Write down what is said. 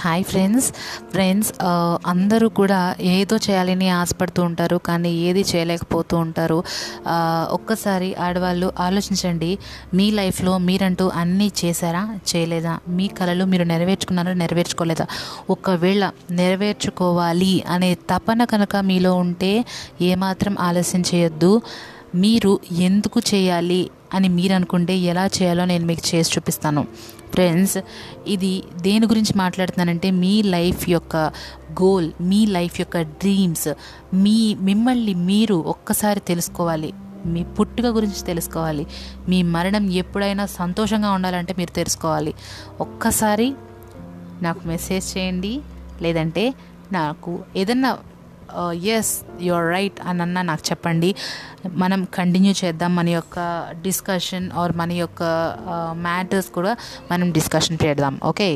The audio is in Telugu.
Hi friends. ఫ్రెండ్స్ అందరూ కూడా ఏదో చేయాలని ఆశపడుతూ ఉంటారు కానీ ఏది చేయలేకపోతూ ఉంటారు. ఒక్కసారి ఆడవాళ్ళు ఆలోచించండి. మీ లైఫ్లో మీరంటూ అన్నీ చేశారా చేయలేదా? మీ కళలు మీరు నెరవేర్చుకున్నారా నెరవేర్చుకోలేదా? ఒకవేళ నెరవేర్చుకోవాలి అనే తపన కనుక మీలో ఉంటే ఏమాత్రం ఆలస్యం చేయొద్దు. మీరు ఎందుకు చేయాలి అని మీరు అనుకుంటే ఎలా చేయాలో నేను మీకు చేసి చూపిస్తాను. ఫ్రెండ్స్ ఇది దేని గురించి మాట్లాడుతున్నానంటే మీ లైఫ్ యొక్క గోల్ మీ లైఫ్ యొక్క డ్రీమ్స్ మీ మిమ్మల్ని మీరు ఒక్కసారి తెలుసుకోవాలి. మీ పుట్టుక గురించి తెలుసుకోవాలి. మీ మరణం ఎప్పుడైనా సంతోషంగా ఉండాలంటే మీరు తెలుసుకోవాలి. ఒక్కసారి నాకు మెసేజ్ చేయండి. లేదంటే నాకు ఏదన్నా ఎస్ యువర్ రైట్ అని అన్న నాకు చెప్పండి. మనం కంటిన్యూ చేద్దాం మన యొక్క డిస్కషన్ ఆర్ మన యొక్క uh, మ్యాటర్స్ కూడా మనం డిస్కషన్ చేద్దాం. ఓకే